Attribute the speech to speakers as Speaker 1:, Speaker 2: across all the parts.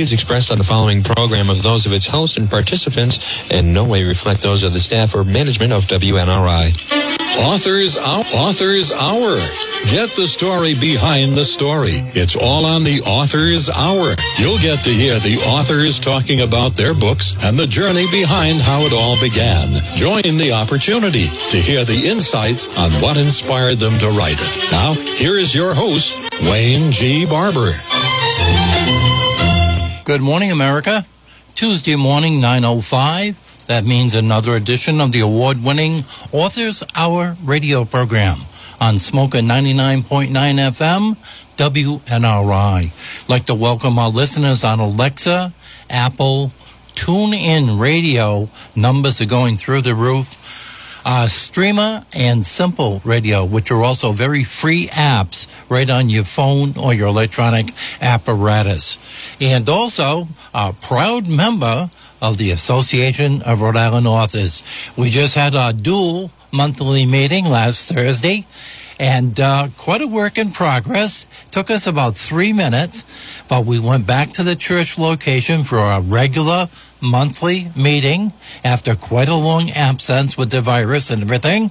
Speaker 1: views expressed on the following program of those of its hosts and participants in no way reflect those of the staff or management of WNRI.
Speaker 2: Authors Hour. Authors Hour. Get the story behind the story. It's all on the Authors Hour. You'll get to hear the authors talking about their books and the journey behind how it all began. Join the opportunity to hear the insights on what inspired them to write it. Now, here is your host, Wayne G. Barber.
Speaker 3: Good morning, America. Tuesday morning, 905. That means another edition of the award-winning Authors Hour radio program on Smoker 99.9 FM, WNRI. like to welcome our listeners on Alexa, Apple, TuneIn Radio. Numbers are going through the roof uh, Streema and Simple Radio, which are also very free apps right on your phone or your electronic apparatus. And also a proud member of the Association of Rhode Island Authors. We just had our dual monthly meeting last Thursday and uh, quite a work in progress. Took us about three minutes, but we went back to the church location for our regular monthly meeting after quite a long absence with the virus and everything.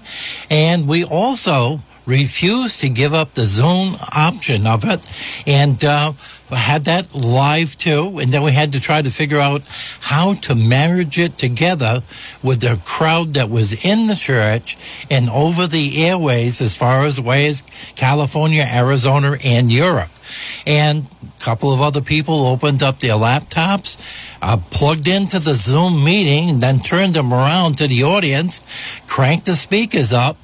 Speaker 3: And we also refused to give up the Zoom option of it and uh, had that live too. And then we had to try to figure out how to marriage it together with the crowd that was in the church and over the airways as far as away as California, Arizona, and Europe. And a couple of other people opened up their laptops, uh, plugged into the Zoom meeting, then turned them around to the audience, cranked the speakers up,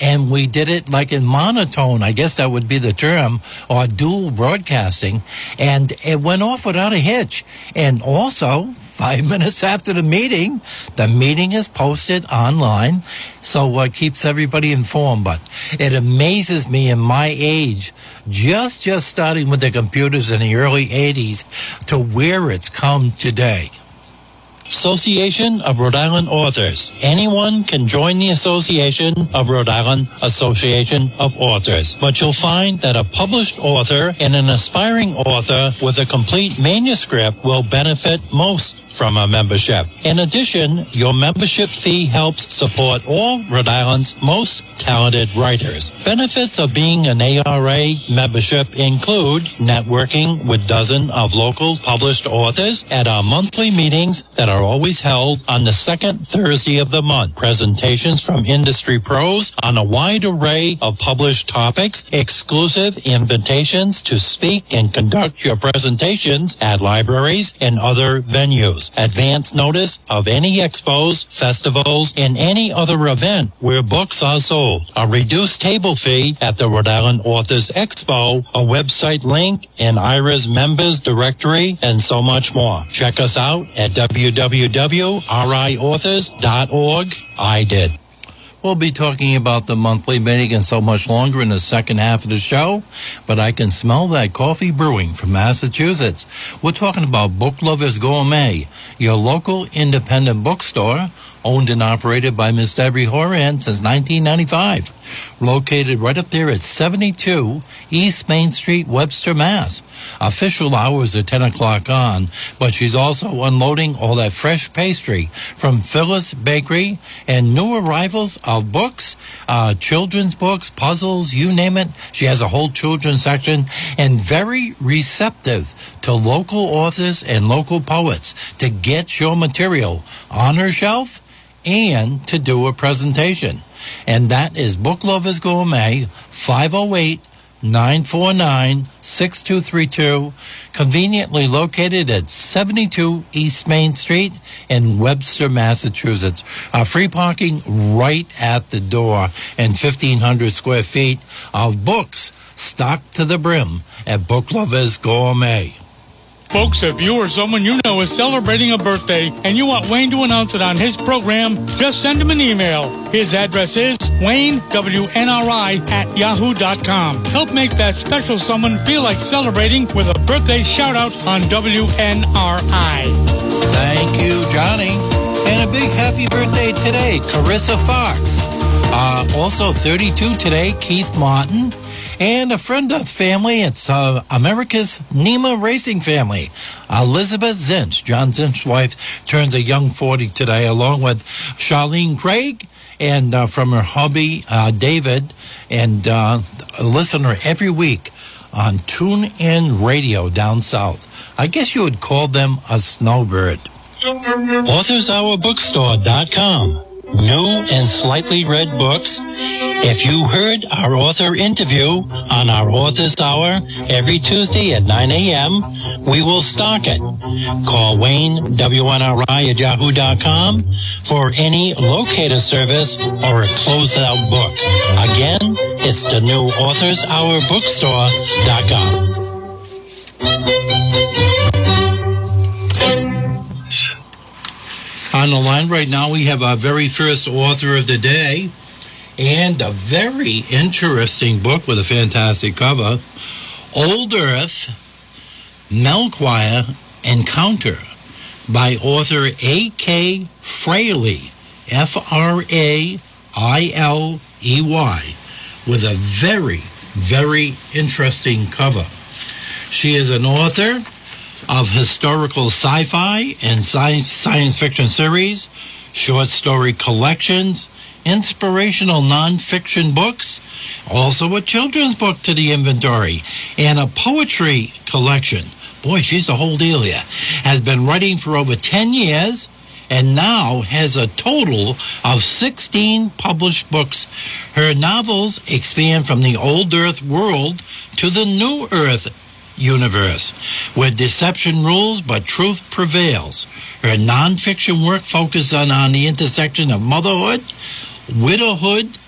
Speaker 3: and we did it like in monotone, I guess that would be the term, or dual broadcasting, and it went off without a hitch. And also, five minutes after the meeting, the meeting is posted online, so it keeps everybody informed. But it amazes me in my age, just just starting with the computers in the early 80s, to where it's come today. Association of Rhode Island Authors. Anyone can join the Association of Rhode Island Association of Authors, but you'll find that a published author and an aspiring author with a complete manuscript will benefit most from a membership. In addition, your membership fee helps support all Rhode Island's most talented writers. Benefits of being an ARIA membership include networking with dozens of local published authors at our monthly meetings that are always held on the second Thursday of the month. Presentations from industry pros on a wide array of published topics, exclusive invitations to speak and conduct your presentations at libraries and other venues advance notice of any expos, festivals, and any other event where books are sold, a reduced table fee at the Rhode Island Authors Expo, a website link, an IRA's members directory, and so much more. Check us out at www.riauthors.org. I did. We'll be talking about the monthly meeting and so much longer in the second half of the show, but I can smell that coffee brewing from Massachusetts. We're talking about Book Lovers Gourmet, your local independent bookstore owned and operated by Miss Debbie Horan since 1995. Located right up there at 72 East Main Street, Webster, Mass. Official hours are 10 o'clock on, but she's also unloading all that fresh pastry from Phyllis Bakery and new arrivals of books, uh, children's books, puzzles, you name it. She has a whole children's section and very receptive to local authors and local poets to get your material on her shelf and to do a presentation. And that is Book Lovers Gourmet, 508 949 6232, conveniently located at 72 East Main Street in Webster, Massachusetts. Uh, free parking right at the door and 1,500 square feet of books stocked to the brim at Book Lovers Gourmet.
Speaker 4: Folks, if you or someone you know is celebrating a birthday and you want Wayne to announce it on his program, just send him an email. His address is Wayne, WNRI, at yahoo.com. Help make that special someone feel like celebrating with a birthday shout out on WNRI.
Speaker 3: Thank you, Johnny. And a big happy birthday today, Carissa Fox. Uh, also 32 today, Keith Martin. And a friend of the family, it's uh, America's NEMA Racing family. Elizabeth Zinch, John Zinch's wife, turns a young 40 today, along with Charlene Craig and uh, from her hubby, uh, David, and uh, a listener every week on Tune In Radio down south. I guess you would call them a snowbird.
Speaker 5: AuthorsHourBookstore.com. New and slightly read books. If you heard our author interview on our Author's Hour every Tuesday at 9 a.m., we will stock it. Call Wayne, WNRI at yahoo.com for any locator service or a closeout book. Again, it's the new Author's Hour Bookstore.com.
Speaker 3: On the line right now, we have our very first author of the day and a very interesting book with a fantastic cover Old Earth Melchior Encounter by author A.K. Frailey, F R A I L E Y, with a very, very interesting cover. She is an author of historical sci fi and science, science fiction series, short story collections, inspirational nonfiction books, also a children's book to the inventory, and a poetry collection. Boy, she's the whole deal here. Has been writing for over 10 years and now has a total of 16 published books. Her novels expand from the old Earth world to the new Earth universe, where deception rules but truth prevails. Her nonfiction work focuses on, on the intersection of motherhood, widowhood,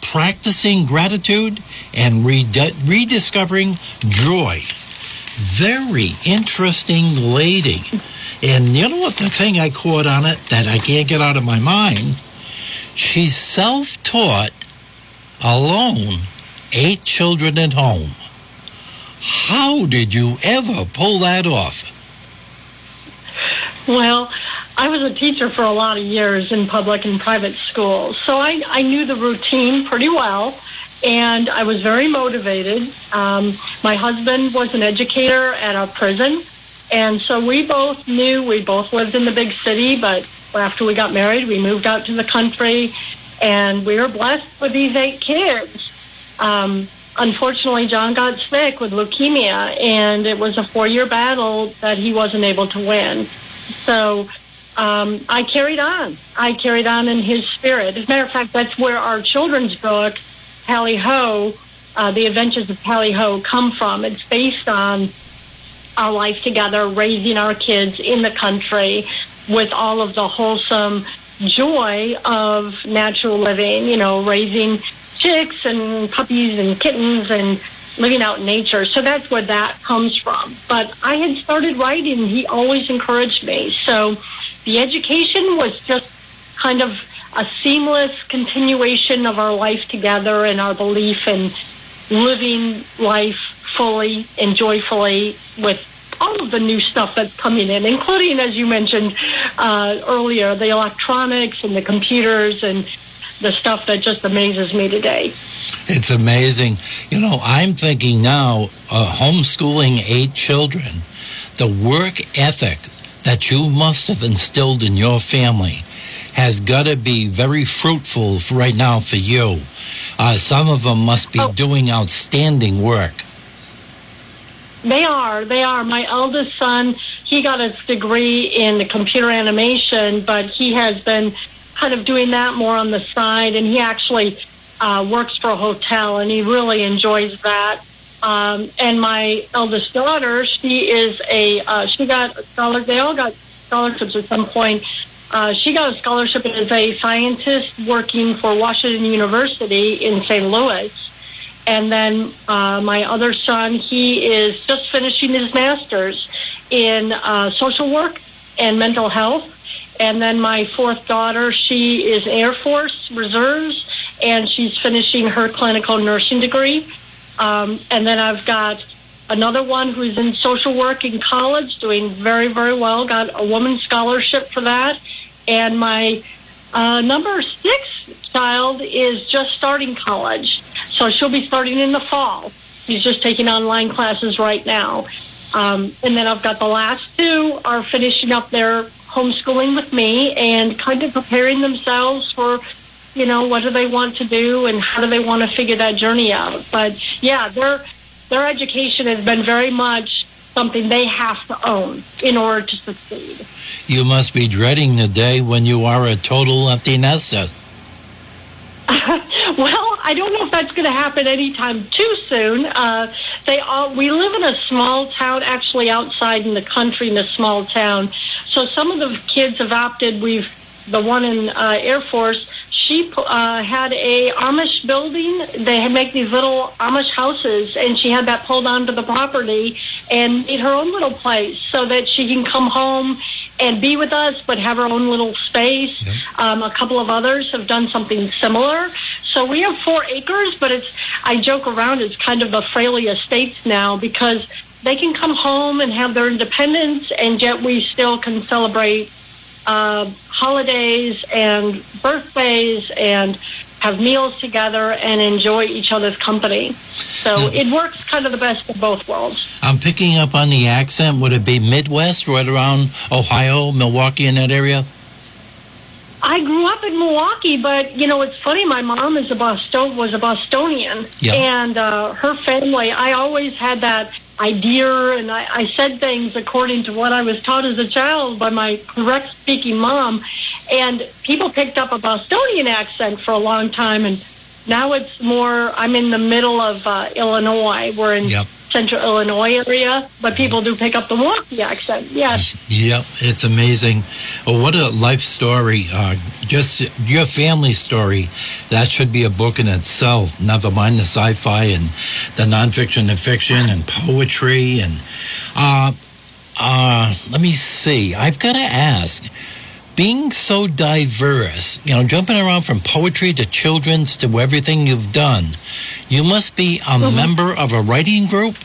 Speaker 3: practicing gratitude, and rediscovering joy. Very interesting lady. And you know what the thing I caught on it that I can't get out of my mind? She's self taught, alone, eight children at home. How did you ever pull that off?
Speaker 6: Well, I was a teacher for a lot of years in public and private schools, so I, I knew the routine pretty well, and I was very motivated. Um, my husband was an educator at a prison, and so we both knew we both lived in the big city, but after we got married, we moved out to the country, and we were blessed with these eight kids. Um, unfortunately, John got sick with leukemia, and it was a four-year battle that he wasn't able to win. So um, I carried on. I carried on in his spirit. As a matter of fact, that's where our children's book, Tally Ho, uh, The Adventures of Tally Ho, come from. It's based on our life together, raising our kids in the country with all of the wholesome joy of natural living, you know, raising chicks and puppies and kittens and living out in nature. So that's where that comes from. But I had started writing. He always encouraged me. So the education was just kind of a seamless continuation of our life together and our belief in living life fully and joyfully with all of the new stuff that's coming in, including, as you mentioned uh, earlier, the electronics and the computers and the stuff that just amazes me today.
Speaker 3: It's amazing. You know, I'm thinking now, uh, homeschooling eight children, the work ethic that you must have instilled in your family has got to be very fruitful for right now for you. Uh, some of them must be
Speaker 6: Oh.
Speaker 3: doing outstanding work.
Speaker 6: They are. They are. My eldest son, he got his degree in computer animation, but he has been kind of doing that more on the side, and he actually uh, works for a hotel, and he really enjoys that. Um, and my eldest daughter, she is a, uh, she got a scholar, they all got scholarships at some point. Uh, she got a scholarship as a scientist working for Washington University in St. Louis. And then uh, my other son, he is just finishing his master's in uh, social work and mental health. And then my fourth daughter, she is Air Force Reserves, and she's finishing her clinical nursing degree. Um, and then I've got another one who's in social work in college, doing very, very well, got a woman's scholarship for that. And my Uh, number six child is just starting college, so she'll be starting in the fall. She's just taking online classes right now. Um, and then I've got the last two are finishing up their homeschooling with me and kind of preparing themselves for, you know, what do they want to do and how do they want to figure that journey out. But yeah, their their education has been very much something they have to own in order to succeed.
Speaker 3: You must be dreading the day when you are a total empty nester.
Speaker 6: well, I don't know if that's going to happen anytime too soon. Uh, they all we live in a small town, actually outside in the country in a small town. So some of the kids have opted. We've the one in uh, Air Force. She uh, had a Amish building. They make these little Amish houses, and she had that pulled onto the property and made her own little place so that she can come home and be with us, but have her own little space. Yep. Um, a couple of others have done something similar. So we have four acres, but it's I joke around. It's kind of the Frailey Estates now because they can come home and have their independence, and yet we still can celebrate uh, holidays and birthdays and have meals together and enjoy each other's company. So it works kind of the best of both worlds.
Speaker 3: I'm picking up on the accent. Would it be Midwest, right around Ohio, Milwaukee, in that area?
Speaker 6: I grew up in Milwaukee, but you know it's funny. My mom is a Boston was a Bostonian, yeah. and uh, her family. I always had that idea, and I, I said things according to what I was taught as a child by my correct speaking mom. And people picked up a Bostonian accent for a long time, and now it's more. I'm in the middle of uh, Illinois. We're in yep central Illinois area, but people do pick up the Milwaukee accent. Yes.
Speaker 3: Yep, it's amazing. Well, what a life story. Uh, just your family story. That should be a book in itself, never mind the sci fi and the nonfiction and fiction and poetry. And uh, uh, let me see. I've got to ask being so diverse, you know, jumping around from poetry to children's to everything you've done, you must be a mm-hmm. member of a writing group.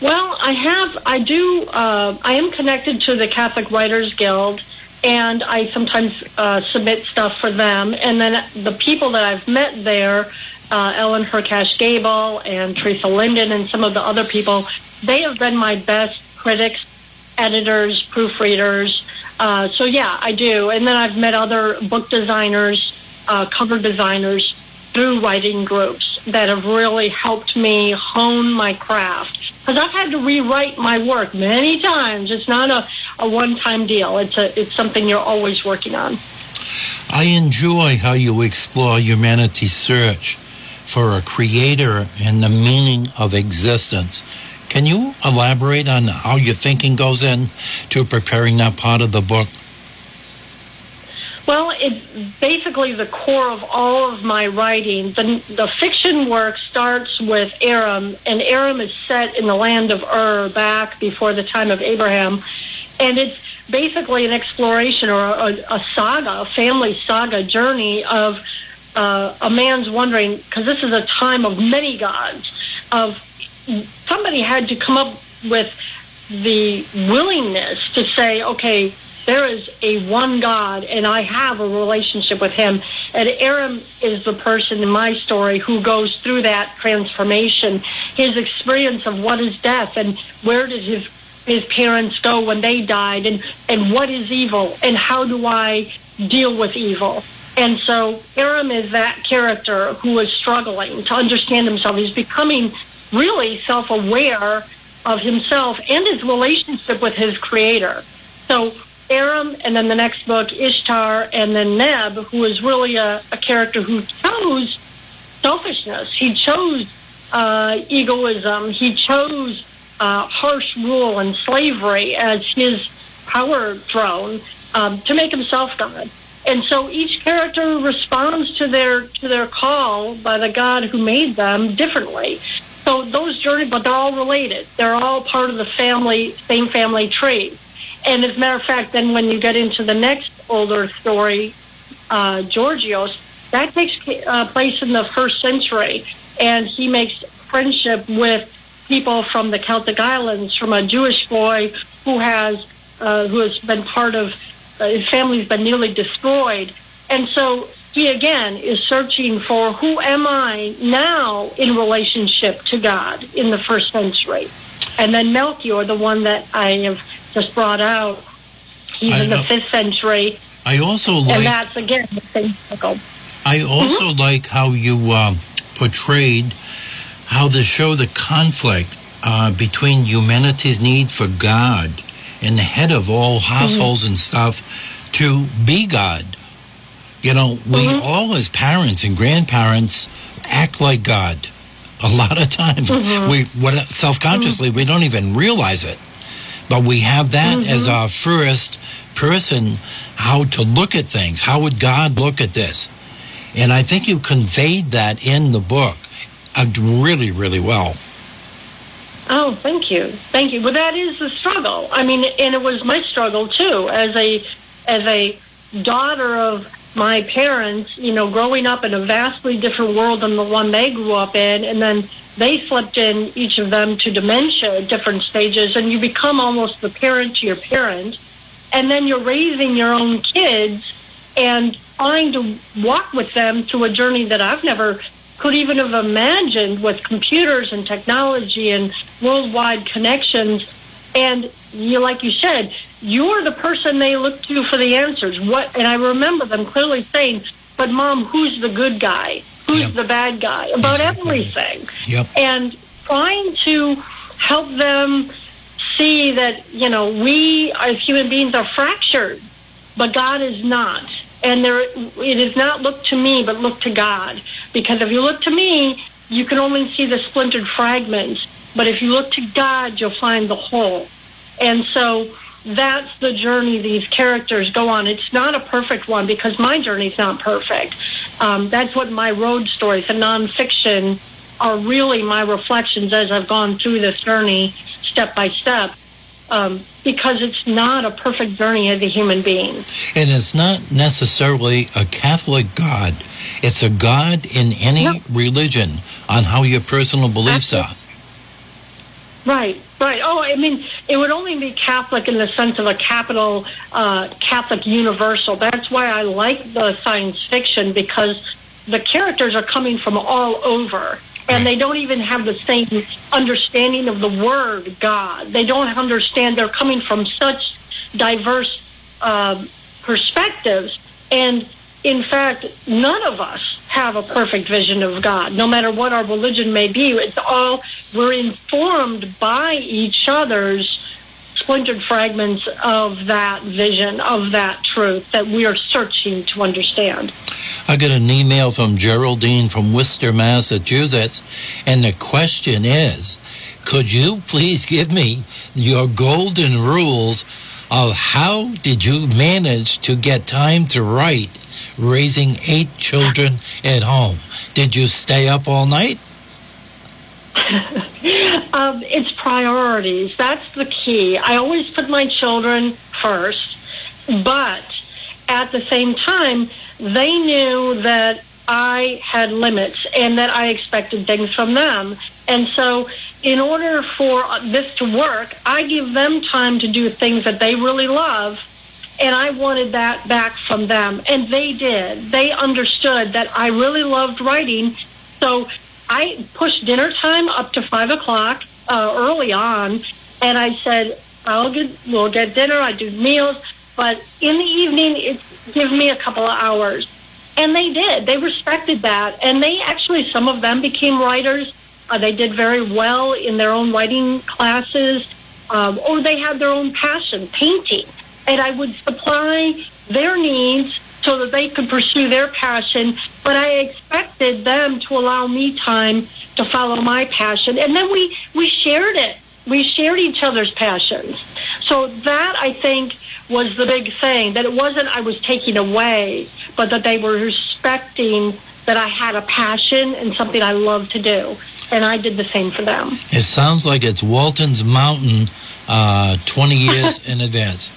Speaker 6: Well, I have, I do, uh, I am connected to the Catholic Writers Guild, and I sometimes uh, submit stuff for them. And then the people that I've met there, uh, Ellen Hrkach Gable and Theresa Linden and some of the other people, they have been my best critics, editors, proofreaders, uh, so yeah, I do. And then I've met other book designers, uh, cover designers through writing groups that have really helped me hone my craft. Because I've had to rewrite my work many times. It's not a, a one-time deal. It's a it's something you're always working on.
Speaker 3: I enjoy how you explore humanity's search for a creator and the meaning of existence. Can you elaborate on how your thinking goes in to preparing that part of the book?
Speaker 6: Well, it's basically the core of all of my writing. The, the fiction work starts with Aram, and Aram is set in the land of Ur back before the time of Abraham. And it's basically an exploration or a, a saga, a family saga journey of uh, a man's wondering, because this is a time of many gods, of somebody had to come up with the willingness to say, okay, there is a one God, and I have a relationship with Him. And Aram is the person in my story who goes through that transformation, his experience of what is death, and where does his his parents go when they died, and and what is evil, and how do I deal with evil. And so Aram is that character who is struggling to understand himself. He's becoming really self-aware of himself and his relationship with his creator. So Aram, and then the next book, Ishtar, and then Neb, who is really a, a character who chose selfishness. He chose uh, egoism. He chose uh, harsh rule and slavery as his power throne um, to make himself God. And so each character responds to their to their call by the God who made them differently. So those journeys, but they're all related. They're all part of the family, same family tree. And as a matter of fact, then when you get into the next older story, uh, Georgios, that takes uh, place in the first century, and he makes friendship with people from the Celtic Islands, from a Jewish boy who has uh, who has been part of Uh, his family's been nearly destroyed. And so he again is searching for who am I now in relationship to God in the first century. And then Melchior, the one that I have just brought out, he's
Speaker 3: I
Speaker 6: in the
Speaker 3: know.
Speaker 6: fifth century.
Speaker 3: I also like.
Speaker 6: and that's again the same cycle.
Speaker 3: I also
Speaker 6: Mm-hmm.
Speaker 3: like how you uh, portrayed how to show the conflict uh, between humanity's need for God and the head of all households and stuff to be God. You know, we
Speaker 6: Mm-hmm.
Speaker 3: all as parents and grandparents act like God. A lot of times,
Speaker 6: Mm-hmm.
Speaker 3: we what self-consciously we don't even realize it, but we have that as
Speaker 6: Mm-hmm.
Speaker 3: our first person how to look at things. How would God look at this? And I think you conveyed that in the book uh, really, really well.
Speaker 6: Oh, thank you, thank you. Well, that is the struggle. I mean, and it was my struggle too, as a as a daughter of my parents. You know, growing up in a vastly different world than the one they grew up in, and then they slipped in each of them to dementia at different stages, and you become almost the parent to your parent, and then you're raising your own kids and trying to walk with them through a journey that I've never could even have imagined with computers and technology and worldwide connections. And you, like you said, you're the person they look to for the answers. What? And I remember them clearly saying, "But mom, who's the good guy? Who's
Speaker 3: Yep.
Speaker 6: the bad guy?" About
Speaker 3: Exactly.
Speaker 6: everything
Speaker 3: Yep.
Speaker 6: and trying to help them see that you know we as human beings are fractured, but God is not. And there, it is not look to me, but look to God. Because if you look to me, you can only see the splintered fragments. But if you look to God, you'll find the whole. And so that's the journey these characters go on. It's not a perfect one because my journey's not perfect. Um, that's what my road stories, the nonfiction, are really my reflections as I've gone through this journey step by step. Um, because it's not a perfect journey as a human being.
Speaker 3: And it's not necessarily a Catholic God. It's a God in any
Speaker 6: No.
Speaker 3: religion on how your personal beliefs are.
Speaker 6: Right, right. Oh, I mean, it would only be Catholic in the sense of a capital uh, Catholic universal. That's why I like the science fiction because the characters are coming from all over. And they don't even have the same understanding of the word God. They don't understand. They're coming from such diverse um, perspectives. And in fact, none of us have a perfect vision of God, no matter what our religion may be. It's all, we're informed by each other's splintered fragments of that vision, of that truth that we are searching to understand.
Speaker 3: I got an email from Geraldine from Worcester, Massachusetts, and the question is could you please give me your golden rules of how did you manage to get time to write raising eight children at home? Did you stay up all night?
Speaker 6: Um, it's priorities. That's the key. I always put my children first, but at the same time, they knew that I had limits and that I expected things from them. And so, in order for this to work, I give them time to do things that they really love. And I wanted that back from them. And they did. They understood that I really loved writing. So I pushed dinner time up to five o'clock uh, early on, and I said, "I'll get we'll get dinner. I do meals, but in the evening, it's give me a couple of hours." And they did. They respected that, and they actually some of them became writers. Uh, they did very well in their own writing classes, um, or they had their own passion, painting, and I would supply their needs so that they could pursue their passion. But I expected them to allow me time to follow my passion, and then we we shared it. We shared each other's passions. So that I think was the big thing that it wasn't I was taking away, but that they were respecting that I had a passion and something I loved to do, and I did the same for them.
Speaker 3: It sounds like it's Walton's Mountain uh, 20 years in advance.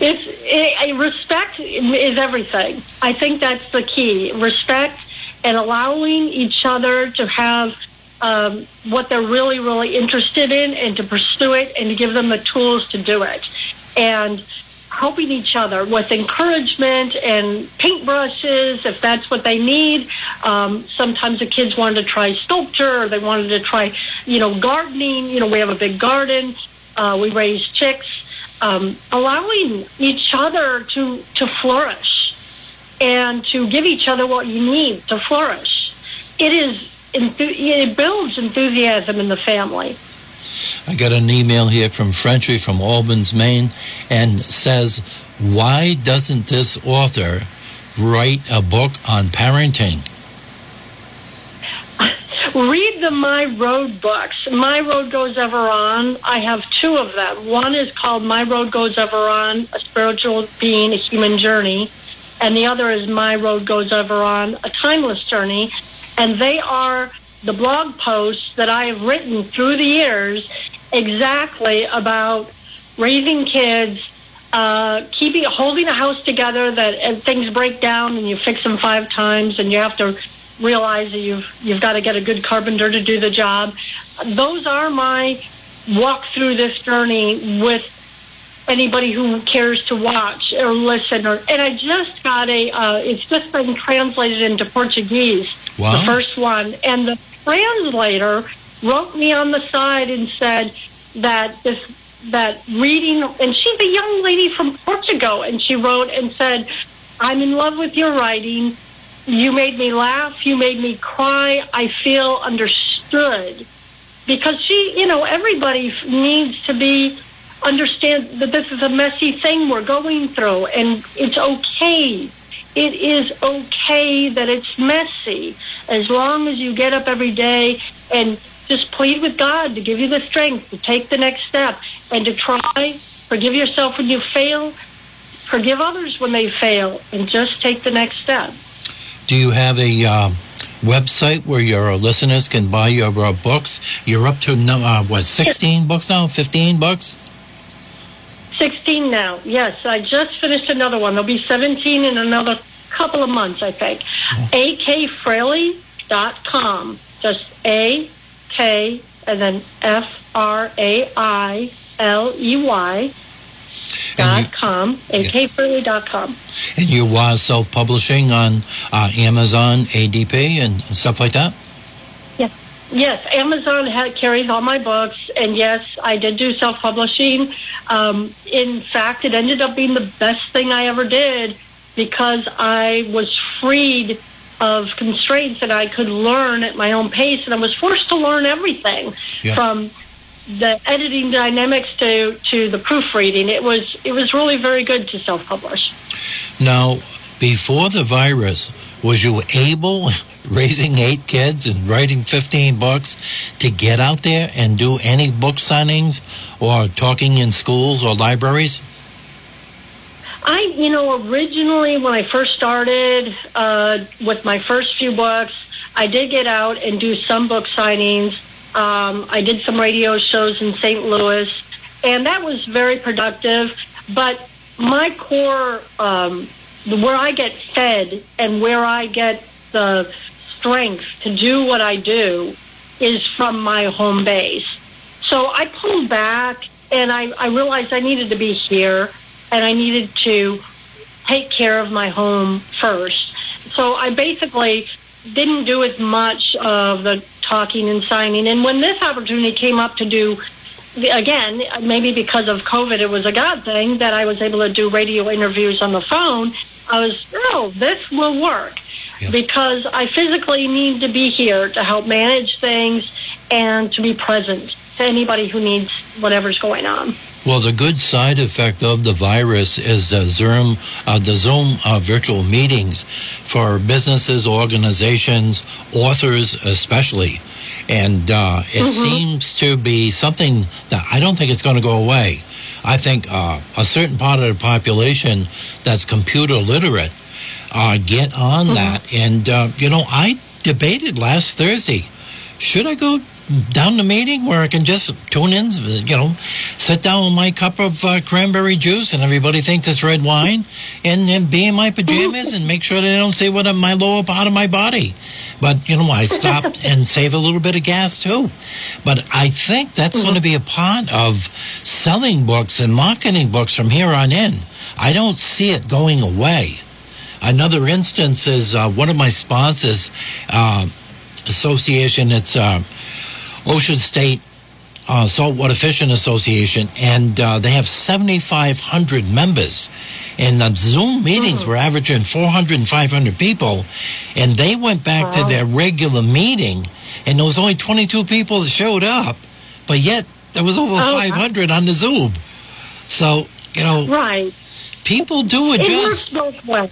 Speaker 6: It's it, respect is everything. I think that's the key. Respect and allowing each other to have um, what they're really, really interested in, and to pursue it, and to give them the tools to do it. and helping each other with encouragement and paintbrushes if that's what they need. Um, sometimes the kids wanted to try sculpture or they wanted to try, you know, gardening. You know, we have a big garden. Uh, we raise chicks. Um, allowing each other to, to flourish and to give each other what you need to flourish. It is it builds enthusiasm in the family.
Speaker 3: I got an email here from Frenchy from Albans, Maine, and says, "Why doesn't this author write a book on parenting?"
Speaker 6: Read the My Road books. My Road Goes Ever On. I have two of them. One is called My Road Goes Ever On, a spiritual being, a human journey. And the other is My Road Goes Ever On, a timeless journey. And they are the blog posts that I have written through the years exactly about raising kids, uh, keeping holding a house together that things break down and you fix them five times and you have to realize that you've you've got to get a good carpenter to do the job. Those are my walk through this journey with anybody who cares to watch or listen. Or and I just got a. Uh, it's just been translated into Portuguese.
Speaker 3: Wow.
Speaker 6: The first one, and the translator wrote me on the side and said that this that reading and she's a young lady from Portugal and she wrote and said I'm in love with your writing you made me laugh you made me cry I feel understood because she you know everybody needs to be understand that this is a messy thing we're going through and it's okay it is okay that it's messy as long as you get up every day and just plead with God to give you the strength to take the next step and to try. Forgive yourself when you fail. Forgive others when they fail and just take the next step.
Speaker 3: Do you have a uh, website where your listeners can buy your uh, books? You're up to, uh, what, 16 books now? 15 books?
Speaker 6: 16 now. Yes, I just finished another one. There'll be 17 in another couple of months, I think. Oh. akfrailey.com. Just A K and then F R A I L E Y dot com, dot com.
Speaker 3: And you was self publishing on uh, Amazon, KDP, and stuff like that?
Speaker 6: Yes, yes, Amazon had, carries all my books, and yes, I did do self publishing. Um, in fact, it ended up being the best thing I ever did because I was freed of constraints and I could learn at my own pace, and I was forced to learn everything yeah. from the editing dynamics to to the proofreading. It was it was really very good to self publish.
Speaker 3: Now, before the virus, was you able, raising eight kids and writing 15 books, to get out there and do any book signings or talking in schools or libraries?
Speaker 6: I, you know, originally when I first started uh, with my first few books, I did get out and do some book signings. Um, I did some radio shows in St. Louis, and that was very productive. But my core um, where I get fed and where I get the strength to do what I do is from my home base. So I pulled back and I, I realized I needed to be here and I needed to take care of my home first. So I basically didn't do as much of the talking and signing. And when this opportunity came up to do again, maybe because of COVID, it was a God thing that I was able to do radio interviews on the phone. I was, oh, this will work yeah. because I physically need to be here to help manage things and to be present to anybody who needs whatever's going on.
Speaker 3: Well, the good side effect of the virus is the Zoom, uh, the Zoom uh, virtual meetings for businesses, organizations, authors especially. And uh, it mm-hmm. seems to be something that I don't think it's going to go away. I think uh, a certain part of the population that's computer literate uh, get on mm-hmm. that. And, uh, you know, I debated last Thursday should I go down the meeting where I can just tune in, you know, sit down with my cup of uh, cranberry juice, and everybody thinks it's red wine, and, and be in my pajamas and make sure they don't see what my lower part of my body. But you know, I stop and save a little bit of gas too. But I think that's going to be a part of selling books and marketing books from here on in. I don't see it going away. Another instance is uh, one of my sponsors, uh, association. It's uh, Ocean State uh, Saltwater Fishing Association, and uh, they have 7,500 members. And the Zoom meetings were averaging 400 and 500 people, and they went back to their regular meeting, and there was only 22 people that showed up, but yet there was over
Speaker 6: Oh,
Speaker 3: 500 on the Zoom. So you know,
Speaker 6: Right.
Speaker 3: people do adjust.
Speaker 6: It works both ways.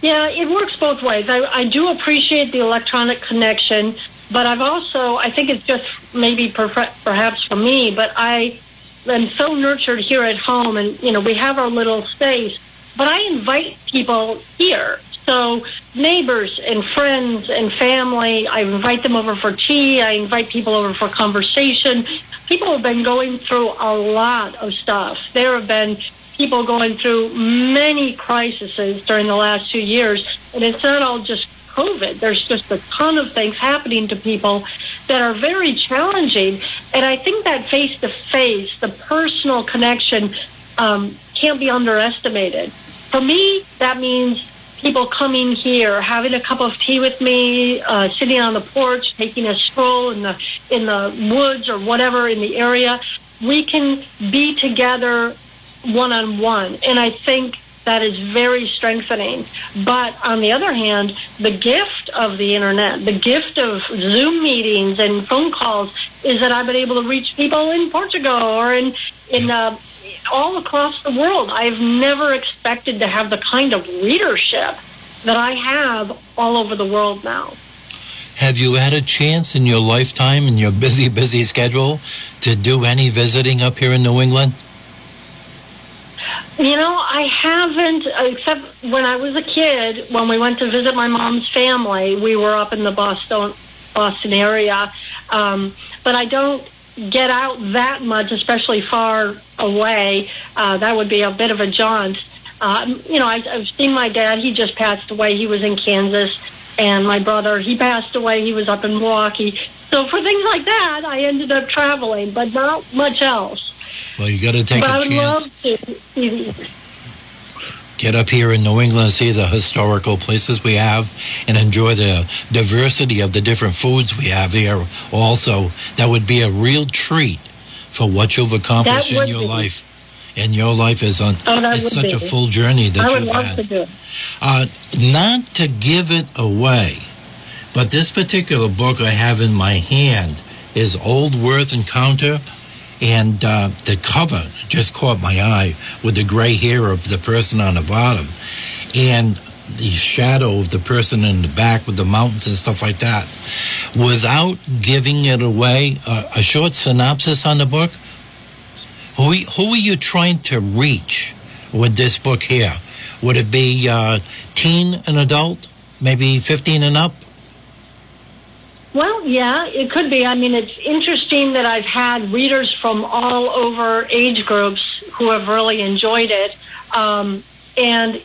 Speaker 6: Yeah, it works both ways. I, I do appreciate the electronic connection, but I've also, I think it's just maybe perhaps for me, but I am so nurtured here at home and, you know, we have our little space, but I invite people here. So neighbors and friends and family, I invite them over for tea. I invite people over for conversation. People have been going through a lot of stuff. There have been people going through many crises during the last two years, and it's not all just COVID. There's just a ton of things happening to people that are very challenging, and I think that face to face, the personal connection, um, can't be underestimated. For me, that means people coming here, having a cup of tea with me, uh, sitting on the porch, taking a stroll in the in the woods or whatever in the area. We can be together one on one, and I think that is very strengthening. But on the other hand, the gift of the internet, the gift of Zoom meetings and phone calls, is that I've been able to reach people in Portugal or in in uh, all across the world. I've never expected to have the kind of readership that I have all over the world now.
Speaker 3: Have you had a chance in your lifetime, in your busy, busy schedule, to do any visiting up here in New England?
Speaker 6: You know, I haven't, except when I was a kid, when we went to visit my mom's family, we were up in the Boston, Boston area. Um, but I don't get out that much, especially far away. Uh, that would be a bit of a jaunt. Uh, you know, I, I've seen my dad. He just passed away. He was in Kansas. And my brother, he passed away. He was up in Milwaukee. So for things like that, I ended up traveling, but not much else.
Speaker 3: Well, you got to take
Speaker 6: but
Speaker 3: a chance. Get up here in New England, see the historical places we have, and enjoy the diversity of the different foods we have here. Also, that would be a real treat for what you've accomplished in your
Speaker 6: be.
Speaker 3: life. And your life is on
Speaker 6: Oh,
Speaker 3: is such a full journey that
Speaker 6: I would
Speaker 3: you've had.
Speaker 6: to do it.
Speaker 3: Uh, not to give it away, but this particular book I have in my hand is Old Earth Encounter, and uh, the cover just caught my eye with the gray hair of the person on the bottom, and the shadow of the person in the back with the mountains and stuff like that. Without giving it away, uh, a short synopsis on the book. Who, who are you trying to reach with this book here? Would it be uh, teen and adult, maybe 15 and up?
Speaker 6: Well, yeah, it could be. I mean, it's interesting that I've had readers from all over age groups who have really enjoyed it. Um, and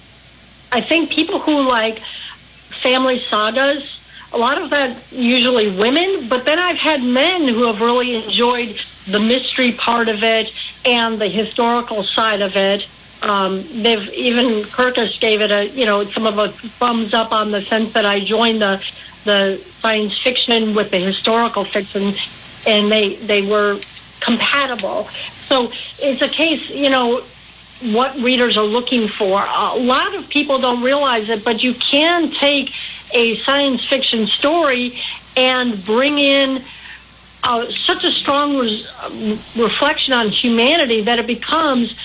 Speaker 6: I think people who like family sagas, a lot of that usually women, but then I've had men who have really enjoyed the mystery part of it and the historical side of it. Um, they've even Kirkus gave it a you know some of a thumbs up on the sense that I joined the the science fiction with the historical fiction, and they they were compatible. So it's a case you know what readers are looking for. A lot of people don't realize it, but you can take a science fiction story and bring in uh, such a strong res- reflection on humanity that it becomes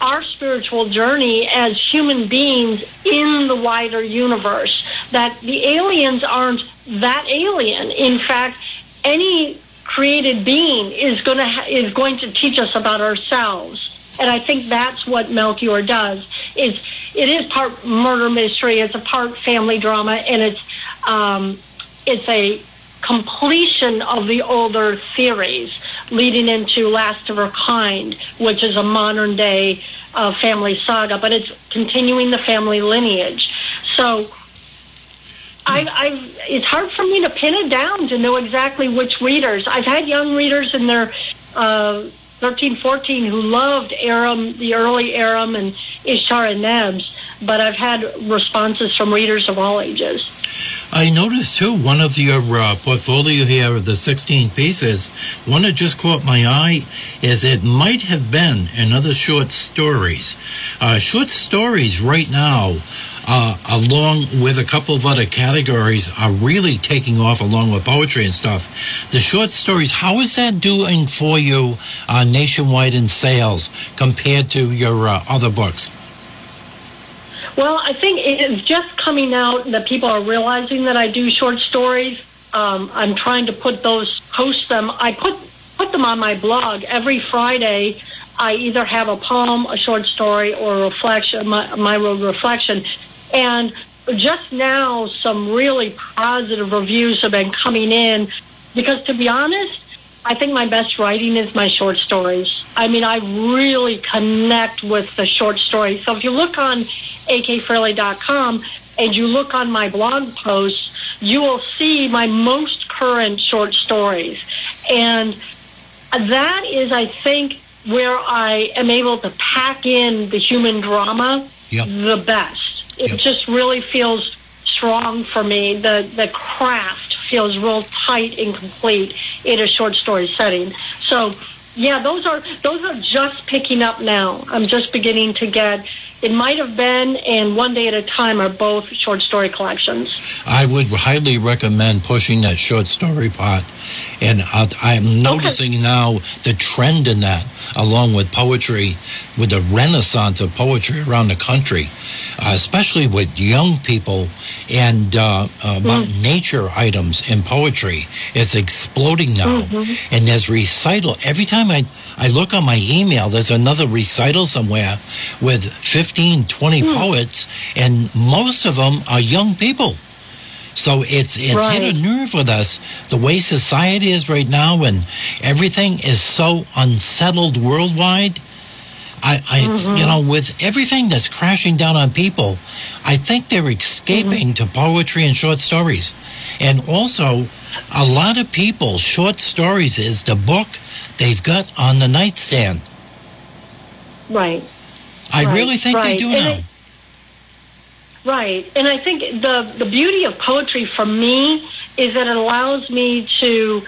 Speaker 6: our spiritual journey as human beings in the wider universe. That the aliens aren't that alien. In fact, any created being is going to ha- is going to teach us about ourselves. And I think that's what Melchior does. Is it is part murder mystery, it's a part family drama, and it's um, it's a completion of the older series leading into Last of Her Kind, which is a modern day uh, family saga, but it's continuing the family lineage. So I, I've, it's hard for me to pin it down to know exactly which readers. I've had young readers in their uh, 13, 14 who loved Aram, the early Aram and Ishtar and Nebs, but I've had responses from readers of all ages.
Speaker 3: I noticed too one of your uh, portfolio here of the 16 pieces. One that just caught my eye is it might have been another short stories. Uh, short stories right now, uh, along with a couple of other categories, are really taking off along with poetry and stuff. The short stories, how is that doing for you uh, nationwide in sales compared to your uh, other books?
Speaker 6: Well, I think it's just coming out that people are realizing that I do short stories. Um, I'm trying to put those, post them. I put put them on my blog every Friday. I either have a poem, a short story, or a reflection, my, my road reflection. And just now, some really positive reviews have been coming in because, to be honest, I think my best writing is my short stories. I mean, I really connect with the short stories. So if you look on akfrailey.com and you look on my blog posts, you will see my most current short stories. And that is, I think, where I am able to pack in the human drama
Speaker 3: Yep.
Speaker 6: the best. It
Speaker 3: Yep.
Speaker 6: just really feels strong for me. The the craft feels real tight and complete in a short story setting. So yeah, those are those are just picking up now. I'm just beginning to get it might have been and one day at a time are both short story collections.
Speaker 3: I would highly recommend pushing that short story part. And uh, I'm noticing now the trend in that, along with poetry, with the renaissance of poetry around the country, uh, especially with young people and uh, about nature items in poetry. is exploding now. And there's recital. Every time I, I look on my email, there's another recital somewhere with 15, 20 hmm. poets, and most of them are young people. So it's it's hit a nerve with us the way society is right now, and everything is so unsettled worldwide. I, I mm-hmm. you know, with everything that's crashing down on people, I think they're escaping mm-hmm. to poetry and short stories, and also a lot of people short stories is the book they've got on the nightstand.
Speaker 6: Right.
Speaker 3: I
Speaker 6: Right,
Speaker 3: really think they do
Speaker 6: And
Speaker 3: now.
Speaker 6: it- Right. And I think the, the beauty of poetry for me is that it allows me to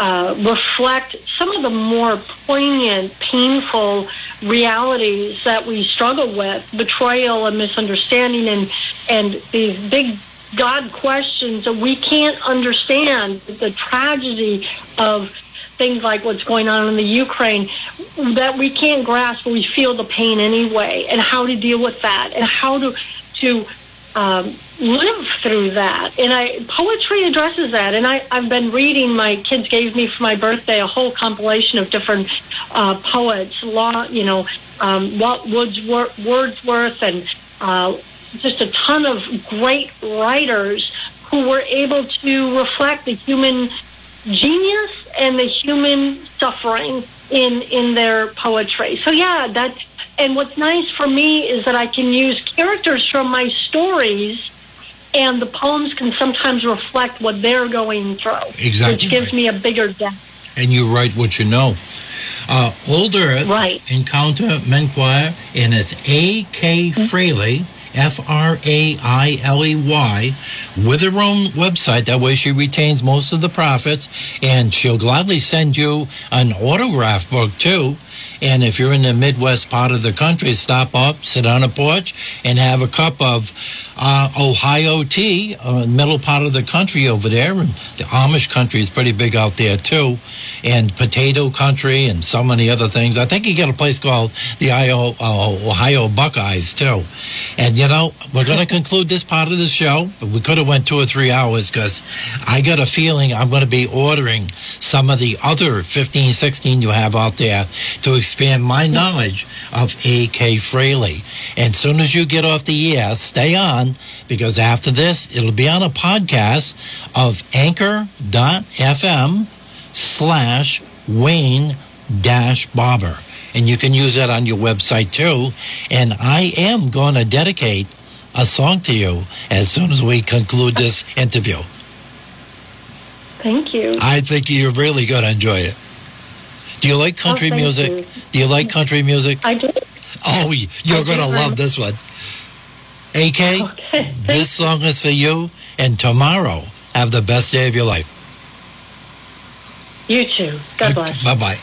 Speaker 6: uh, reflect some of the more poignant, painful realities that we struggle with, betrayal and misunderstanding and, and these big God questions that we can't understand, the tragedy of things like what's going on in the Ukraine that we can't grasp, but we feel the pain anyway, and how to deal with that, and how to to um, live through that. And I poetry addresses that. And I, I've been reading. My kids gave me for my birthday a whole compilation of different uh, poets, law, you know, um, Walt Wordsworth, Wordsworth, and uh, just a ton of great writers who were able to reflect the human genius and the human suffering in in their poetry. So yeah, that's and what's nice for me is that I can use characters from my stories and the poems can sometimes reflect what they're going through.
Speaker 3: Exactly
Speaker 6: Which gives
Speaker 3: right.
Speaker 6: me a bigger depth.
Speaker 3: and you write what you know. Uh, Old Earth,
Speaker 6: Right.
Speaker 3: Encounter Menquire, and it's A.K. Frailey, F R A I L E Y, with her own website. That way she retains most of the profits, and she'll gladly send you an autograph book too. And if you're in the Midwest part of the country, stop up, sit on a porch, and have a cup of uh, Ohio tea, uh, middle part of the country over there. And the Amish country is pretty big out there, too, and potato country and so many other things. I think you got a place called the Ohio, uh, Ohio Buckeyes, too. And, you know, we're going to conclude this part of the show, but we could have went two or three hours because I got a feeling I'm going to be ordering some of the other 15, 16 you have out there
Speaker 7: to experience expand my knowledge of A.K. Frailey. And soon as you get off the ES, stay on because after this, it'll be on a podcast of anchor.fm slash Wayne dash Bobber. And you can use that on your website too. And I am going to dedicate a song to you as soon as we conclude this interview.
Speaker 6: Thank you.
Speaker 7: I think you're really going to enjoy it. Do you like country
Speaker 6: oh,
Speaker 7: music?
Speaker 6: You.
Speaker 7: Do you like country music?
Speaker 6: I do.
Speaker 7: Oh, you're going to love this one. AK,
Speaker 6: okay.
Speaker 7: this song is for you, and tomorrow, have the best day of your life.
Speaker 6: You too. God bless.
Speaker 7: Bye bye.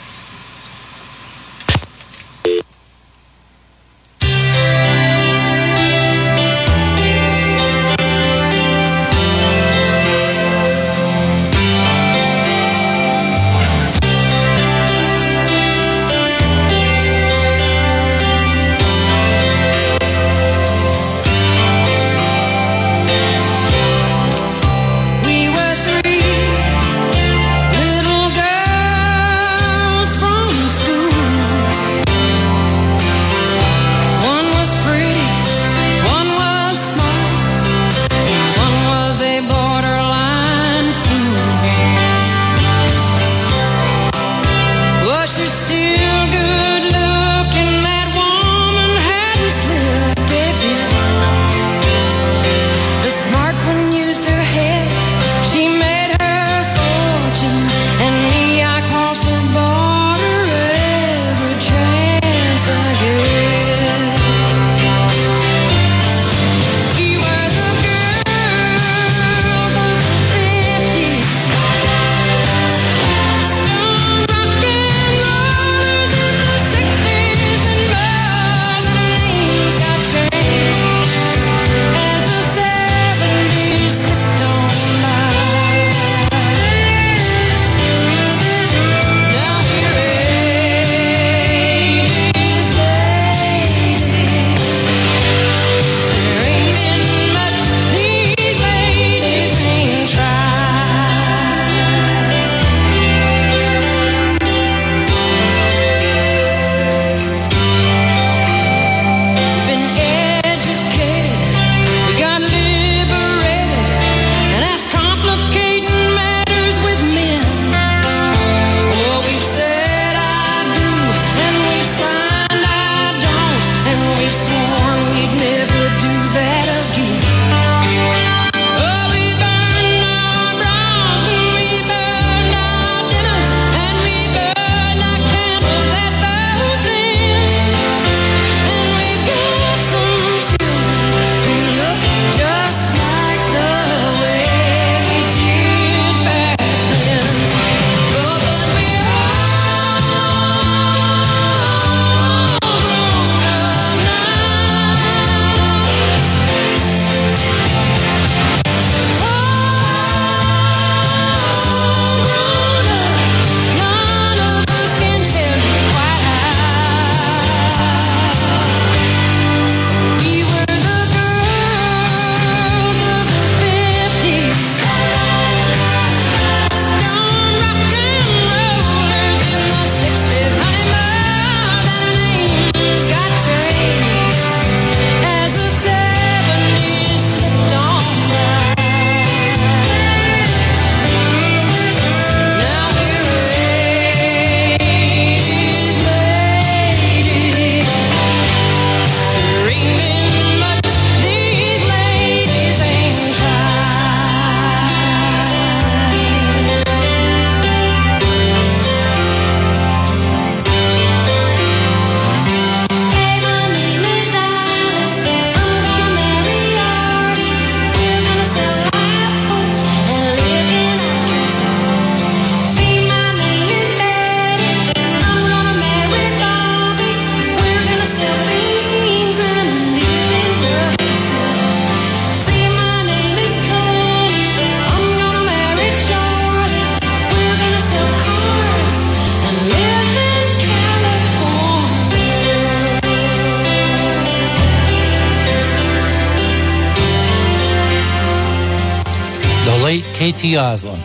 Speaker 7: T. Oslin.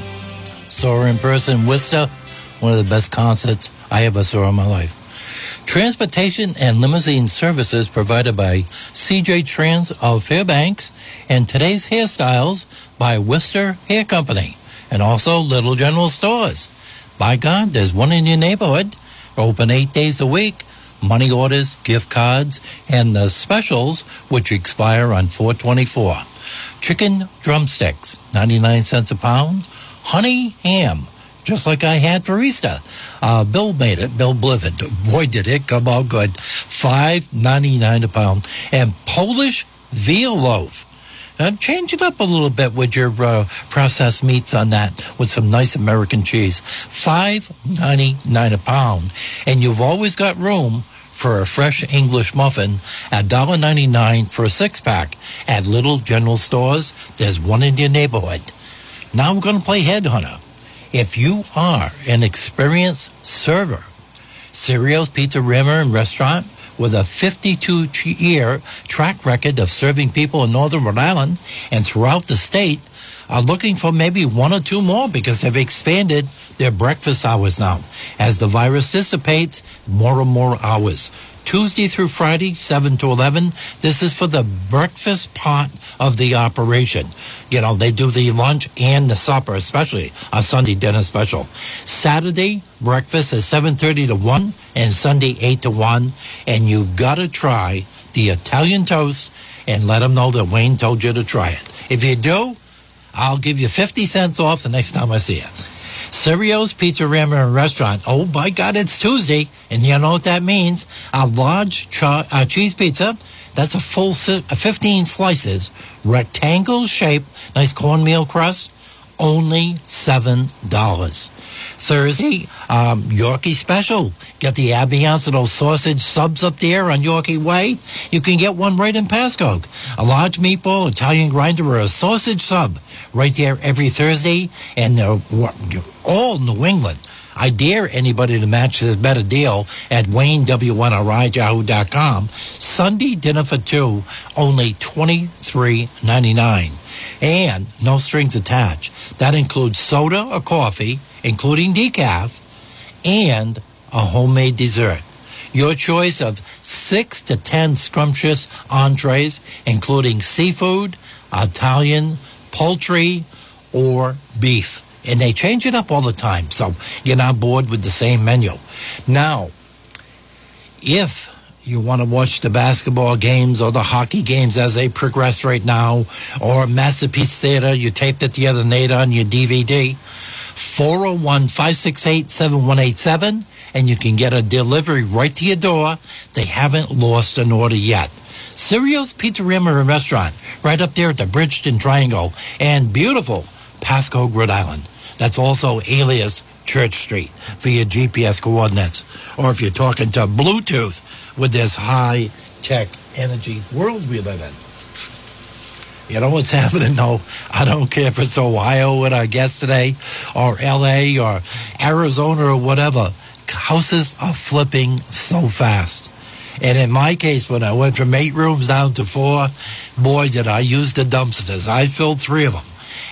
Speaker 7: Saw her in person in Worcester, one of the best concerts I ever saw in my life.
Speaker 3: Transportation and limousine services provided by CJ Trans of Fairbanks and Today's Hairstyles by Worcester Hair Company and also Little General Stores. By God, there's one in your neighborhood. Open eight days a week. Money orders, gift cards, and the specials, which expire on 424. Chicken drumsticks, 99 cents a pound. Honey ham, just like I had for Easter. Uh, Bill made it. Bill Bliven. Boy, did it come out good. Five ninety nine a pound. And Polish veal loaf. Uh, change it up a little bit with your uh, processed meats on that with some nice American cheese. Five ninety nine a pound, and you've always got room for a fresh English muffin at $1.99 for a six pack at Little General Stores. There's one in your neighborhood. Now we're going to play Headhunter. If you are an experienced server, Cerio's Pizzeria and Restaurant with a 52 year track record of serving people in Northern Rhode Island and throughout the state, are looking for maybe one or two more because they've expanded their breakfast hours now. As the virus dissipates, more and more hours. Tuesday through Friday, 7 to 11. This is for the breakfast part of the operation. You know, they do the lunch and the supper, especially a Sunday dinner special. Saturday, breakfast is 7.30 to 1 and Sunday 8 to 1. And you've got to try the Italian toast and let them know that Wayne told you to try it. If you do, I'll give you 50 cents off the next time I see you. Cerio's Pizzeria and Restaurant. Oh, by God, it's Tuesday. And you know what that means? A large uh, cheese pizza. That's a full si- uh, 15 slices, rectangle shape, nice cornmeal crust. Only $7. Thursday, um, Yorkie special. Get the ambiance of those sausage subs up there on Yorkie Way. You can get one right in Pascoag. A large meatball, Italian grinder, or a sausage sub right there every Thursday. And they're all New England. I dare anybody to match this better deal at WayneW1RI.yahoo.com. Sunday dinner for two, only twenty three ninety nine, And no strings attached. That includes soda or coffee, including decaf, and a homemade dessert. Your choice of six to ten scrumptious entrees, including seafood, Italian, poultry, or beef. And they change it up all the time, so you're not bored with the same menu. Now, if you want to watch the basketball games or the hockey games as they progress right now, or Masterpiece Theater, you taped it the other night on your DVD, 401 568 7187, and you can get a delivery right to your door. They haven't lost an order yet. Cerio's Pizzeria and Restaurant, right up there at the Bridgeton Triangle, and beautiful Pascoag, Rhode Island. That's also alias Church Street for your GPS coordinates. Or if you're talking to Bluetooth with this high tech energy world we live in. You know what's happening? No, I don't care if it's Ohio with our guest today, or LA, or Arizona, or whatever. Houses are flipping so fast. And in my case, when I went from eight rooms down to four, boy, did I use the dumpsters. I filled three of them.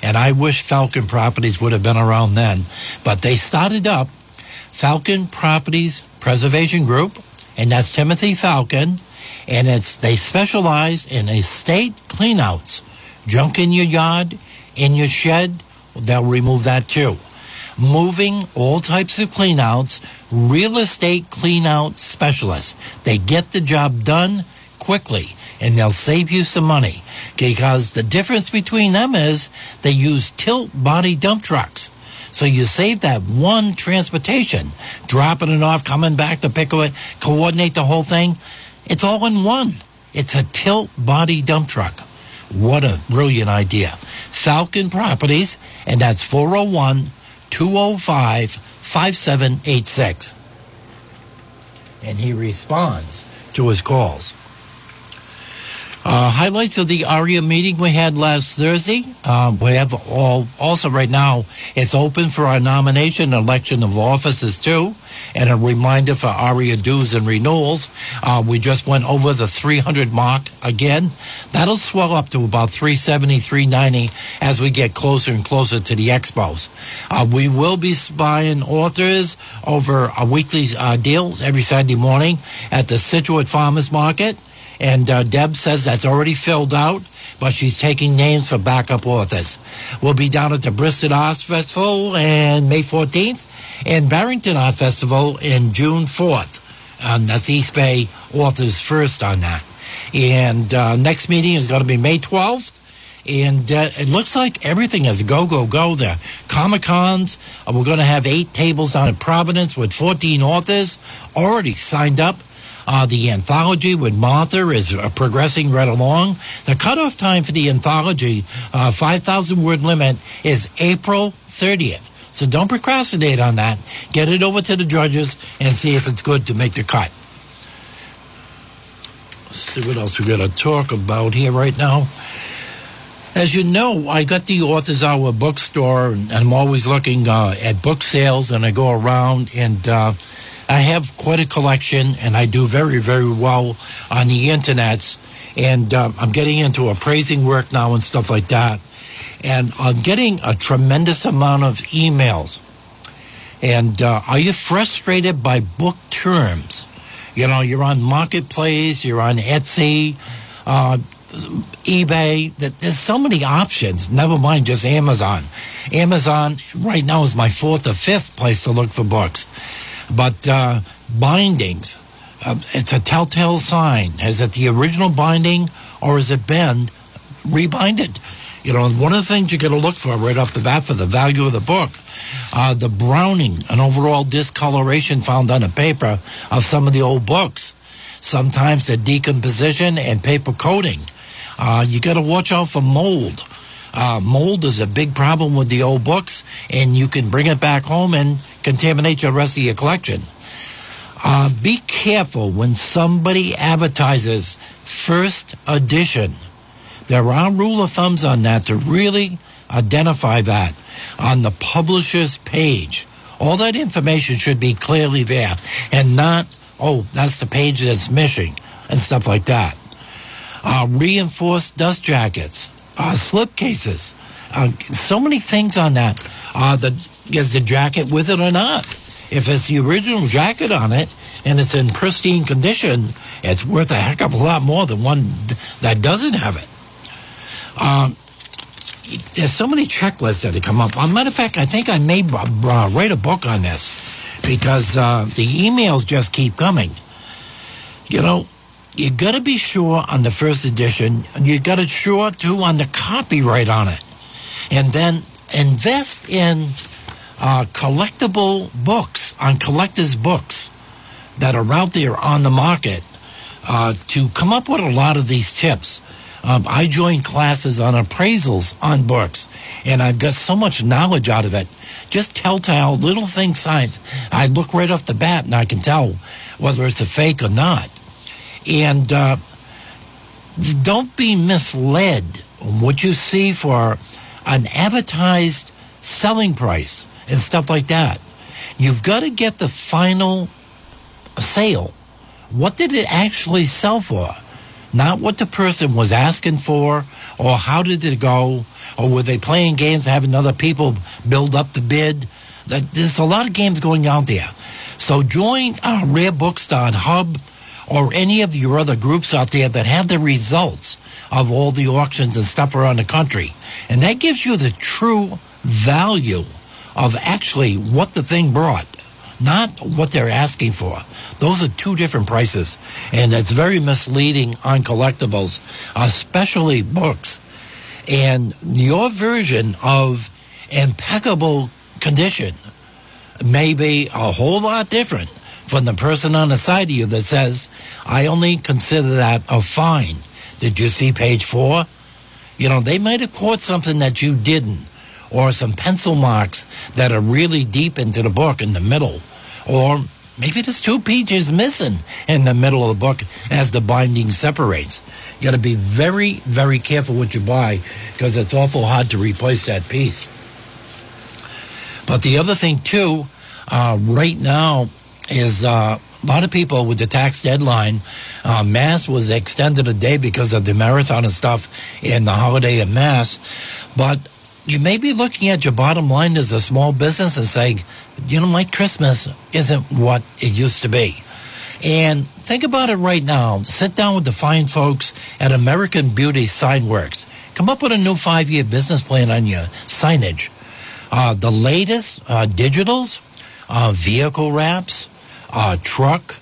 Speaker 3: And I wish Falcon Properties would have been around then. But they started up Falcon Properties Preservation Group, and that's Timothy Falcon. And it's they specialize in estate cleanouts. Junk in your yard, in your shed, they'll remove that too. Moving all types of cleanouts, real estate cleanout specialists. They get the job done quickly and they'll save you some money because the difference between them is they use tilt body dump trucks. So you save that one transportation, dropping it off, coming back to pick it, coordinate the whole thing. It's all in one. It's a tilt body dump truck. What a brilliant idea. Falcon Properties, and that's 401 205 5786. And he responds to his calls. Uh, highlights of the ARIA meeting we had last Thursday. Uh, we have all also right now. It's open for our nomination, election of officers too, and a reminder for ARIA dues and renewals. Uh, we just went over the 300 mark again. That'll swell up to about 370, 390 as we get closer and closer to the expos. Uh, we will be buying authors over a weekly uh, deals every Saturday morning at the Scituate Farmers Market. And uh, Deb says that's already filled out, but she's taking names for backup authors. We'll be down at the Bristol Arts Festival and May 14th and Barrington Art Festival in June 4th. And that's East Bay Authors First on that. And uh, next meeting is going to be May 12th. And uh, it looks like everything is go, go, go there. Comic Cons, uh, we're going to have eight tables down in Providence with 14 authors already signed up. Uh, the anthology with Martha is uh, progressing right along. The cutoff time for the anthology, uh, 5,000 word limit, is April 30th. So don't procrastinate on that. Get it over to the judges and see if it's good to make the cut. Let's see what else we got to talk about here right now. As you know, I got the Authors Hour bookstore, and I'm always looking uh, at book sales, and I go around and uh, I have quite a collection, and I do very, very well on the internets. And uh, I'm getting into appraising work now and stuff like that. And I'm getting a tremendous amount of emails. And uh, are you frustrated by book terms? You know, you're on Marketplace, you're on Etsy, uh, eBay. There's so many options. Never mind just Amazon. Amazon right now is my fourth or fifth place to look for books. But uh, bindings, uh, it's a telltale sign. Is it the original binding or has it been rebinded? You know, one of the things you got to look for right off the bat for the value of the book, uh, the browning and overall discoloration found on the paper of some of the old books. Sometimes the decomposition and paper coating. Uh, you got to watch out for mold. Uh, mold is a big problem with the old books, and you can bring it back home and contaminate the rest of your collection. Uh, be careful when somebody advertises first edition. There are rule of thumbs on that to really identify that on the publisher's page. All that information should be clearly there and not, oh, that's the page that's missing and stuff like that. Uh, reinforced dust jackets, uh, slip cases, uh, so many things on that. Uh, the, is the jacket with it or not? If it's the original jacket on it and it's in pristine condition, it's worth a heck of a lot more than one that doesn't have it. Um, there's so many checklists that have come up. As a matter of fact, I think I may uh, write a book on this because uh, the emails just keep coming. You know, you got to be sure on the first edition, and you got to sure too on the copyright on it, and then invest in uh, collectible books on collectors' books that are out there on the market uh, to come up with a lot of these tips. Um, I joined classes on appraisals on books, and I've got so much knowledge out of it. Just telltale little thing signs. I look right off the bat, and I can tell whether it's a fake or not. And uh, don't be misled on what you see for an advertised selling price and stuff like that. You've got to get the final sale. What did it actually sell for? Not what the person was asking for, or how did it go, or were they playing games, having other people build up the bid. There's a lot of games going out there. So join our Rare Bookstore Hub or any of your other groups out there that have the results of all the auctions and stuff around the country. And that gives you the true value of actually what the thing brought, not what they're asking for. Those are two different prices. And it's very misleading on collectibles, especially books. And your version of impeccable condition may be a whole lot different from the person on the side of you that says, I only consider that a fine. Did you see page four? You know, they might have caught something that you didn't, or some pencil marks that are really deep into the book in the middle, or maybe there's two pages missing in the middle of the book as the binding separates. You got to be very, very careful what you buy because it's awful hard to replace that piece. But the other thing too, uh, right now is uh, a lot of people with the tax deadline. Uh, Mass was extended a day because of the marathon and stuff and the holiday of Mass. But you may be looking at your bottom line as a small business and saying, you know, my Christmas isn't what it used to be. And think about it right now. Sit down with the fine folks at American Beauty Signworks. Come up with a new five year business plan on your signage. Uh, the latest uh, digitals, uh, vehicle wraps, uh, truck.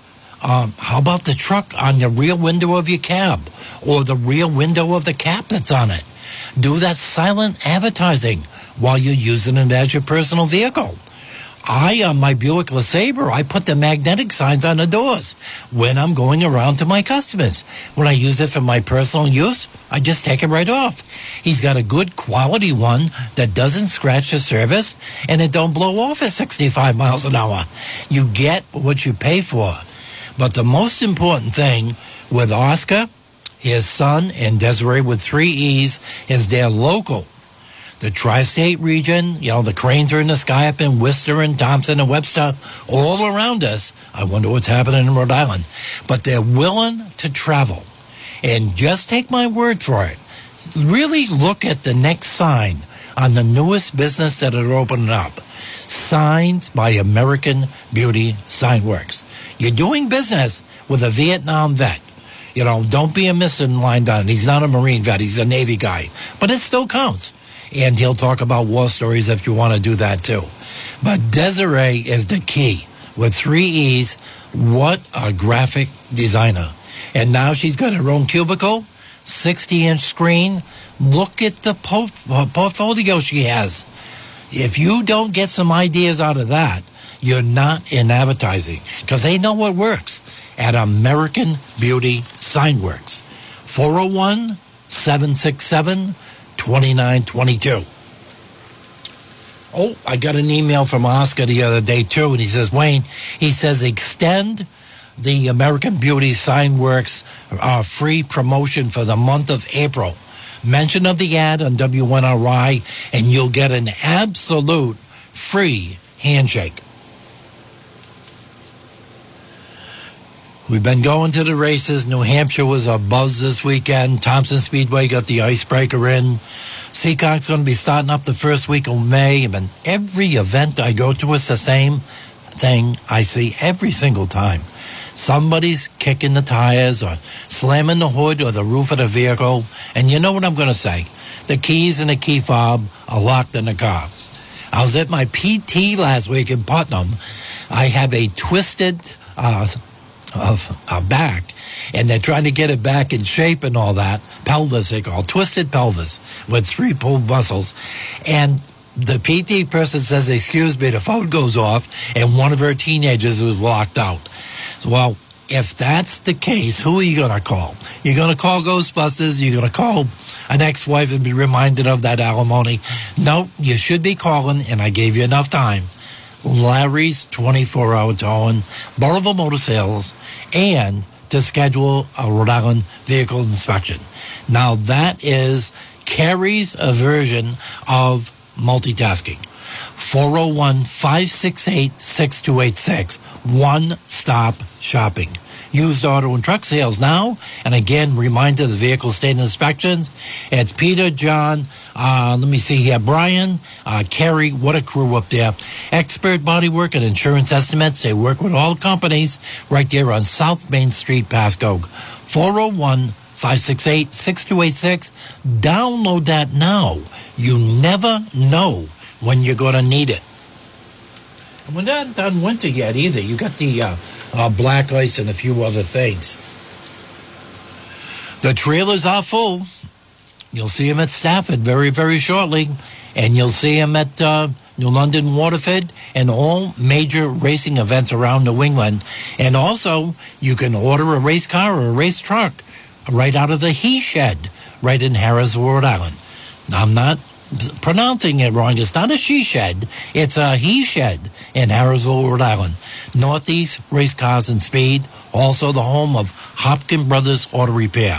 Speaker 3: Um, how about the truck on the rear window of your cab or the rear window of the cap that's on it? Do that silent advertising while you're using it as your personal vehicle. I, on my Buick LeSabre, I put the magnetic signs on the doors when I'm going around to my customers. When I use it for my personal use, I just take it right off. He's got a good quality one that doesn't scratch the surface and it don't blow off at 65 miles an hour. You get what you pay for. But the most important thing with Oscar, his son, and Desiree with three E's is they're local the tri-state region, you know, the cranes are in the sky up in Worcester and Thompson and Webster, all around us. I wonder what's happening in Rhode Island. But they're willing to travel. And just take my word for it. Really look at the next sign on the newest business that are opening up. Signs by American Beauty Signworks. You're doing business with a Vietnam vet. You know, don't be a missing line down. He's not a Marine vet, he's a Navy guy. But it still counts and he'll talk about war stories if you want to do that too. But Desiree is the key with three E's. What a graphic designer. And now she's got her own cubicle, 60 inch screen. Look at the portfolio she has. If you don't get some ideas out of that, you're not in advertising because they know what works at American Beauty Signworks. 401 767 2922. Oh, I got an email from Oscar the other day too, and he says, Wayne, he says, extend the American Beauty Signworks uh, free promotion for the month of April. Mention of the ad on WNRI, and you'll get an absolute free handshake. We've been going to the races. New Hampshire was a buzz this weekend. Thompson Speedway got the icebreaker in. Seekonk's going to be starting up the first week of May. Mean, every event I go to is the same thing I see every single time. Somebody's kicking the tires or slamming the hood or the roof of the vehicle. And you know what I'm going to say? The keys and the key fob are locked in the car. I was at my PT last week in Putnam. I have a twisted uh, of a back, and they're trying to get it back in shape and all that. Pelvis, they call twisted pelvis with three pulled muscles, and the PT person says, "Excuse me," the phone goes off, and one of her teenagers was locked out. Well, if that's the case, who are you going to call? You're going to call Ghostbusters. You're going to call an ex-wife and be reminded of that alimony. No, you should be calling, and I gave you enough time. Larry's 24 hour towing, Burrillville Motor Sales, and to schedule a Rhode Island vehicle inspection. Now, that is Carrie's version of multitasking. 401 568 6286. One stop shopping. Used auto and truck sales now. And again, reminder the vehicle state inspections. It's Peter, John, uh, let me see here. Brian, uh, Kerry, what a crew up there. Expert bodywork and insurance estimates. They work with all companies right there on South Main Street, Pascoag. 401 568 6286. Download that now. You never know when you're going to need it. And we're not done winter yet either. You got the uh, uh, black ice and a few other things. The trailers are full. You'll see him at Stafford very, very shortly, and you'll see him at uh, New London Waterford and all major racing events around New England. And also, you can order a race car or a race truck right out of the He Shed right in Harris, Rhode Island. I'm not pronouncing it wrong. It's not a she shed, it's a he shed in Harrisville, Rhode Island. Northeast Race Cars and Speed, also the home of Hopkin Brothers Auto Repair.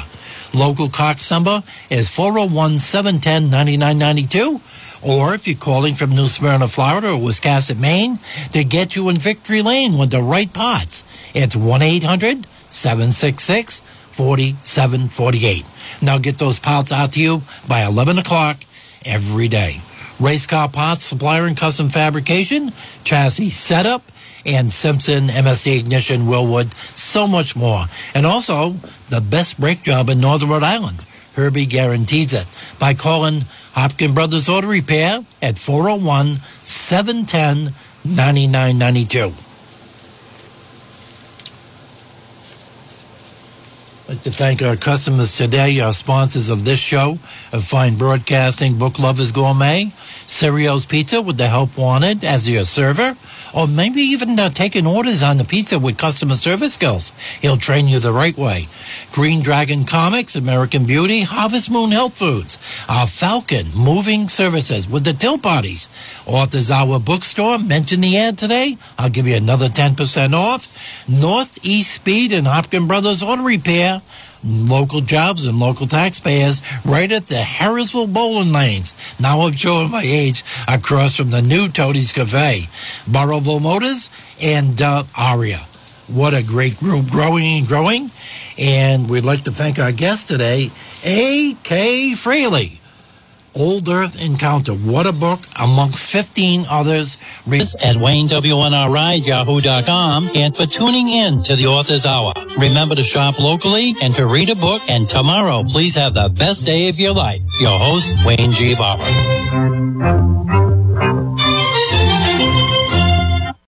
Speaker 3: Local Cox number is 401 710 9992. Or if you're calling from New Smyrna, Florida or Wiscasset, Maine, to get you in Victory Lane with the right parts, it's 1 800 766 4748. Now get those parts out to you by 11 o'clock every day. Race car parts, supplier and custom fabrication, chassis setup, and Simpson MSD Ignition, Wilwood, so much more. And also, the best brake job in Northern Rhode Island. Herbie guarantees it by calling Hopkins Brothers Auto Repair at 401 710 9992. Like to thank our customers today, our sponsors of this show, of Fine Broadcasting, Book Lovers Gourmet, Cerio's Pizza with the help wanted as your server, or maybe even uh, taking orders on the pizza with customer service skills. He'll train you the right way. Green Dragon Comics, American Beauty, Harvest Moon Health Foods, our Falcon Moving Services with the Till Parties, Authors Hour Bookstore. Mention the ad today. I'll give you another 10% off. Northeast Speed and Hopkin Brothers Auto Repair local jobs and local taxpayers right at the Harrisville bowling lanes. Now I'm showing my age across from the new Tony's Cafe, Burrillville Motors, and uh, ARIA. What a great group, growing and growing. And we'd like to thank our guest today, A.K. Frailey. Old Earth Encounter. What a book amongst 15 others. Re-
Speaker 5: at WayneWNRI, yahoo.com, and for tuning in to the Author's Hour. Remember to shop locally and to read a book. And tomorrow, please have the best day of your life. Your host, Wayne G. Barber.